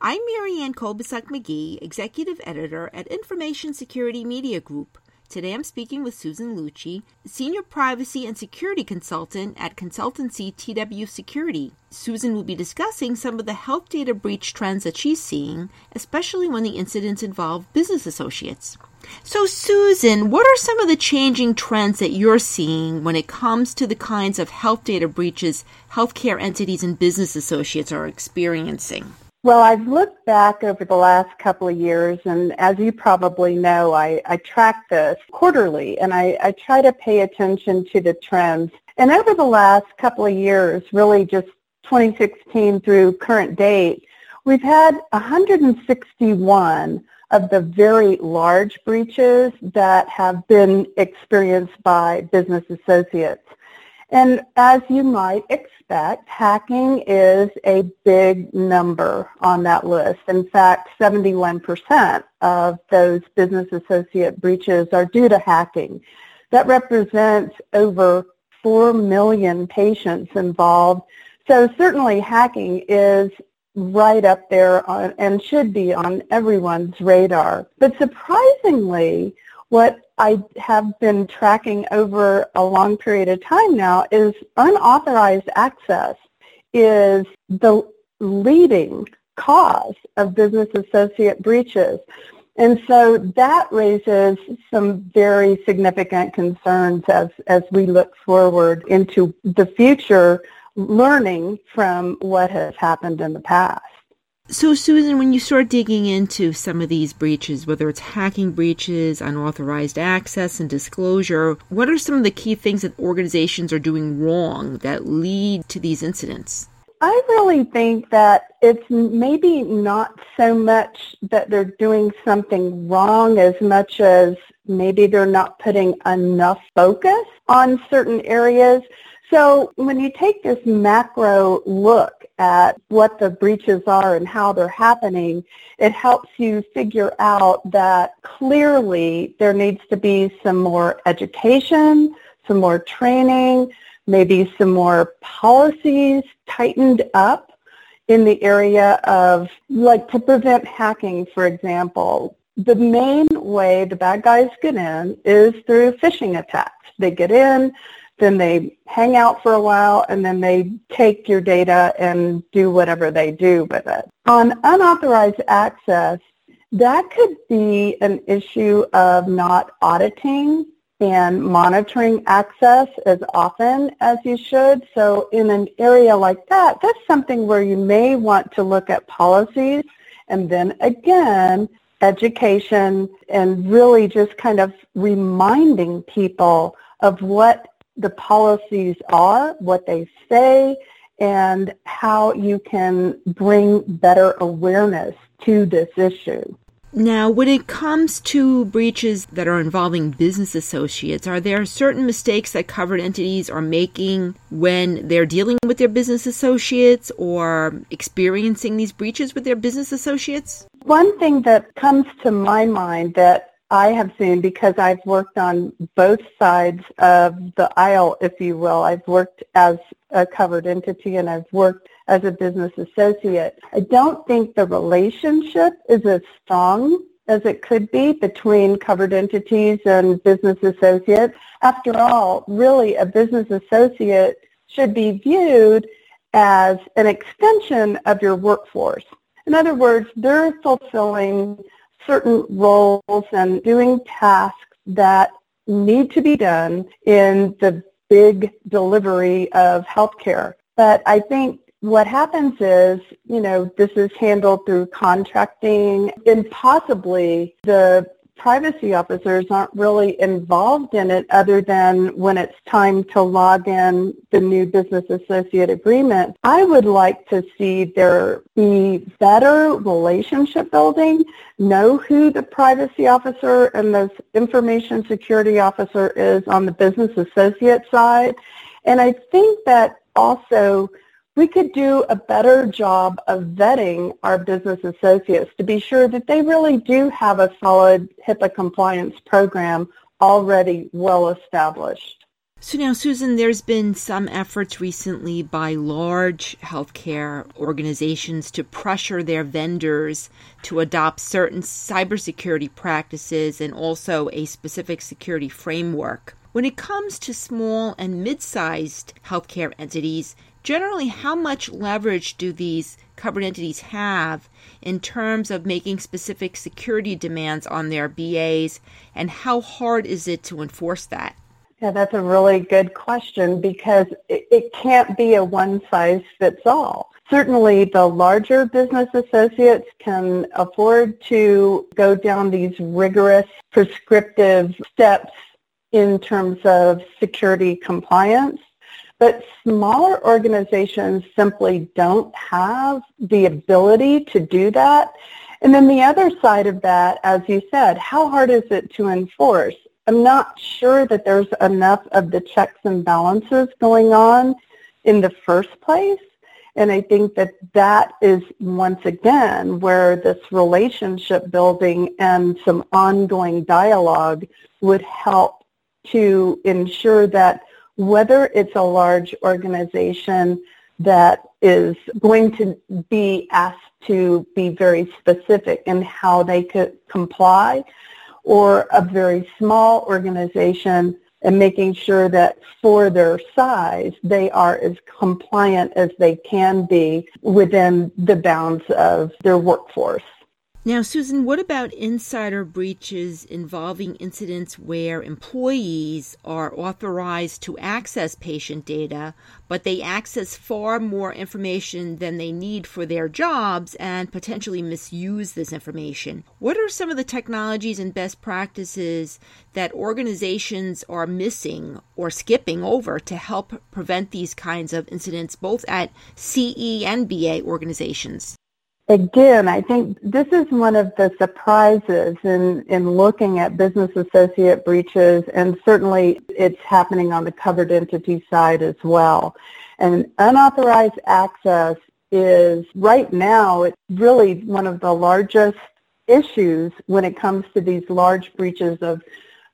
I'm Marianne Kolbasuk McGee, Executive Editor at Information Security Media Group. Today I'm speaking with Susan Lucci, Senior Privacy and Security Consultant at consultancy TW Security. Susan will be discussing some of the health data breach trends that she's seeing, especially when the incidents involve business associates. So, Susan, what are some of the changing trends that you're seeing when it comes to the kinds of health data breaches healthcare entities and business associates are experiencing? Well, I've looked back over the last couple of years, and as you probably know, I, I track this quarterly, and I, I try to pay attention to the trends. And over the last couple of years, really just 2016 through current date, we've had 161 of the very large breaches that have been experienced by business associates. And as you might expect, hacking is a big number on that list. In fact, 71% of those business associate breaches are due to hacking. That represents over 4 million patients involved. So certainly hacking is right up there on, and should be on everyone's radar. But surprisingly, what I have been tracking over a long period of time now is unauthorized access is the leading cause of business associate breaches. And so that raises some very significant concerns as, as we look forward into the future learning from what has happened in the past. So, Susan, when you start digging into some of these breaches, whether it's hacking breaches, unauthorized access, and disclosure, what are some of the key things that organizations are doing wrong that lead to these incidents? I really think that it's maybe not so much that they're doing something wrong as much as maybe they're not putting enough focus on certain areas. So when you take this macro look at what the breaches are and how they're happening, it helps you figure out that clearly there needs to be some more education, some more training, maybe some more policies tightened up in the area of, like to prevent hacking, for example. The main way the bad guys get in is through phishing attacks. They get in, then they hang out for a while, and then they take your data and do whatever they do with it. On unauthorized access, that could be an issue of not auditing and monitoring access as often as you should. So in an area like that, that's something where you may want to look at policies and then again, education and really just kind of reminding people of what the policies are, what they say, and how you can bring better awareness to this issue. Now, when it comes to breaches that are involving business associates, are there certain mistakes that covered entities are making when they're dealing with their business associates or experiencing these breaches with their business associates? One thing that comes to my mind that I have seen because I've worked on both sides of the aisle, if you will. I've worked as a covered entity and I've worked as a business associate. I don't think the relationship is as strong as it could be between covered entities and business associates. After all, really a business associate should be viewed as an extension of your workforce. In other words, they're fulfilling certain roles and doing tasks that need to be done in the big delivery of healthcare. But I think what happens is, you know, this is handled through contracting and possibly the privacy officers aren't really involved in it other than when it's time to log in the new business associate agreement. I would like to see there be better relationship building, know who the privacy officer and the information security officer is on the business associate side. And I think that also we could do a better job of vetting our business associates to be sure that they really do have a solid HIPAA compliance program already well established. So now, Susan, there's been some efforts recently by large healthcare organizations to pressure their vendors to adopt certain cybersecurity practices and also a specific security framework. When it comes to small and mid sized healthcare entities, generally, how much leverage do these covered entities have in terms of making specific security demands on their BAs, and how hard is it to enforce that? Yeah, that's a really good question because it, it can't be a one size fits all. Certainly the larger business associates can afford to go down these rigorous prescriptive steps in terms of security compliance. But smaller organizations simply don't have the ability to do that. And then the other side of that, as you said, how hard is it to enforce? I'm not sure that there's enough of the checks and balances going on in the first place. And I think that that is once again where this relationship building and some ongoing dialogue would help to ensure that whether it's a large organization that is going to be asked to be very specific in how they could comply or a very small organization and making sure that for their size, they are as compliant as they can be within the bounds of their workforce. Now, Susan, what about insider breaches involving incidents where employees are authorized to access patient data, but they access far more information than they need for their jobs and potentially misuse this information? What are some of the technologies and best practices that organizations are missing or skipping over to help prevent these kinds of incidents, both at CE and BA organizations? Again, I think this is one of the surprises in, in looking at business associate breaches, and certainly it's happening on the covered entity side as well. And unauthorized access is right now, it's really one of the largest issues when it comes to these large breaches of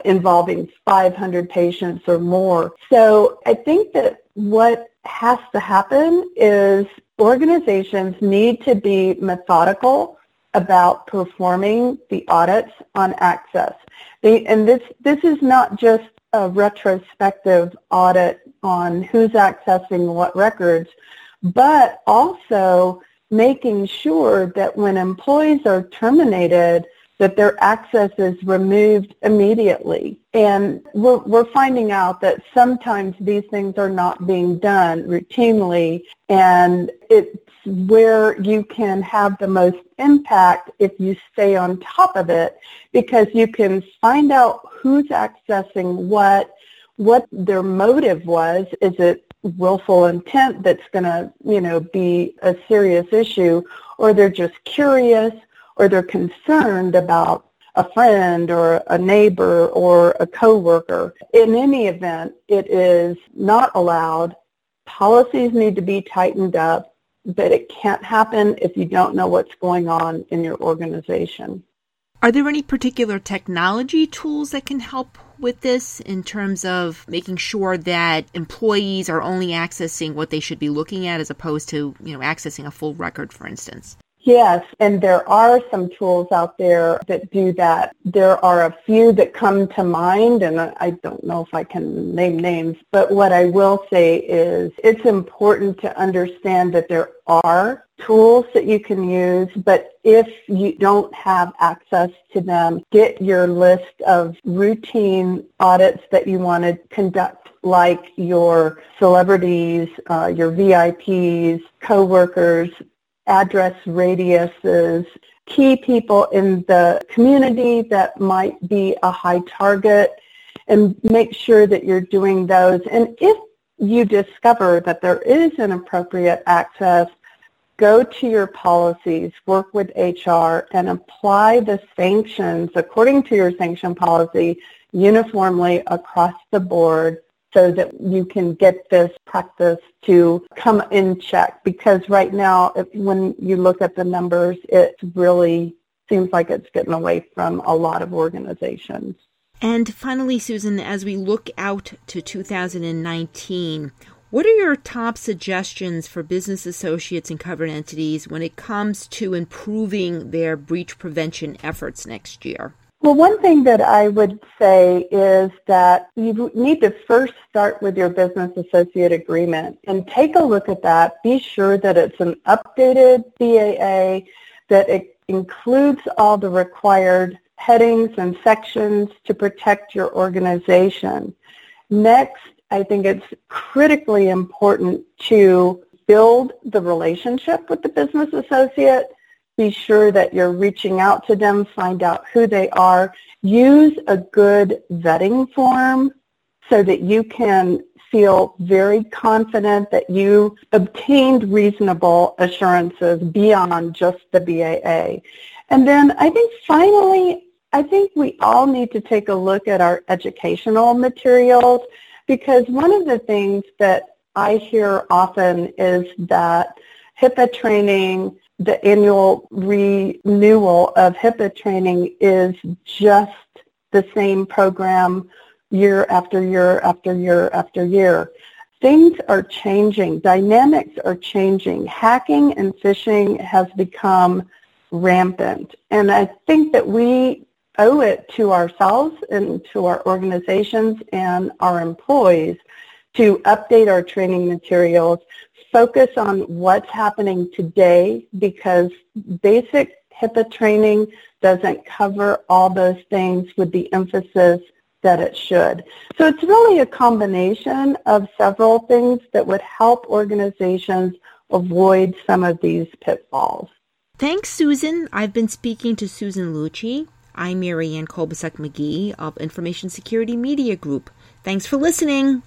involving 500 patients or more. So I think that what has to happen is organizations need to be methodical about performing the audits on access. They, and this, this is not just a retrospective audit on who's accessing what records, but also making sure that when employees are terminated, that their access is removed immediately. And we're, we're finding out that sometimes these things are not being done routinely, and it's where you can have the most impact if you stay on top of it because you can find out who's accessing what, what their motive was. Is it willful intent that's going to, you know, be a serious issue, or they're just curious, or they're concerned about a friend or a neighbor or a coworker. In any event, it is not allowed. Policies need to be tightened up, but it can't happen if you don't know what's going on in your organization. Are there any particular technology tools that can help with this in terms of making sure that employees are only accessing what they should be looking at as opposed to, you know, accessing a full record, for instance? Yes, and there are some tools out there that do that. There are a few that come to mind, and I don't know if I can name names, but what I will say is it's important to understand that there are tools that you can use, but if you don't have access to them, get your list of routine audits that you want to conduct like your celebrities, uh, your VIPs, coworkers, address radiuses, key people in the community that might be a high target, and make sure that you're doing those. And if you discover that there is inappropriate access, go to your policies, work with HR, and apply the sanctions according to your sanction policy uniformly across the board so that you can get this practice to come in check because right now if, when you look at the numbers it really seems like it's getting away from a lot of organizations. And finally, Susan, as we look out to 2019, what are your top suggestions for business associates and covered entities when it comes to improving their breach prevention efforts next year? Well, one thing that I would say is that you need to first start with your business associate agreement and take a look at that. Be sure that it's an updated BAA, that it includes all the required headings and sections to protect your organization. Next, I think it's critically important to build the relationship with the business associate. Be sure that you're reaching out to them, find out who they are. Use a good vetting form so that you can feel very confident that you obtained reasonable assurances beyond just the BAA. And then I think finally, I think we all need to take a look at our educational materials because one of the things that I hear often is that HIPAA training, the annual renewal of HIPAA training is just the same program year after year after year after year. Things are changing. Dynamics are changing. Hacking and phishing has become rampant. And I think that we owe it to ourselves and to our organizations and our employees to update our training materials, focus on what's happening today because basic HIPAA training doesn't cover all those things with the emphasis that it should. So it's really a combination of several things that would help organizations avoid some of these pitfalls. Thanks, Susan. I've been speaking to Susan Lucci. I'm Marianne Kolbasuk McGee of Information Security Media Group. Thanks for listening.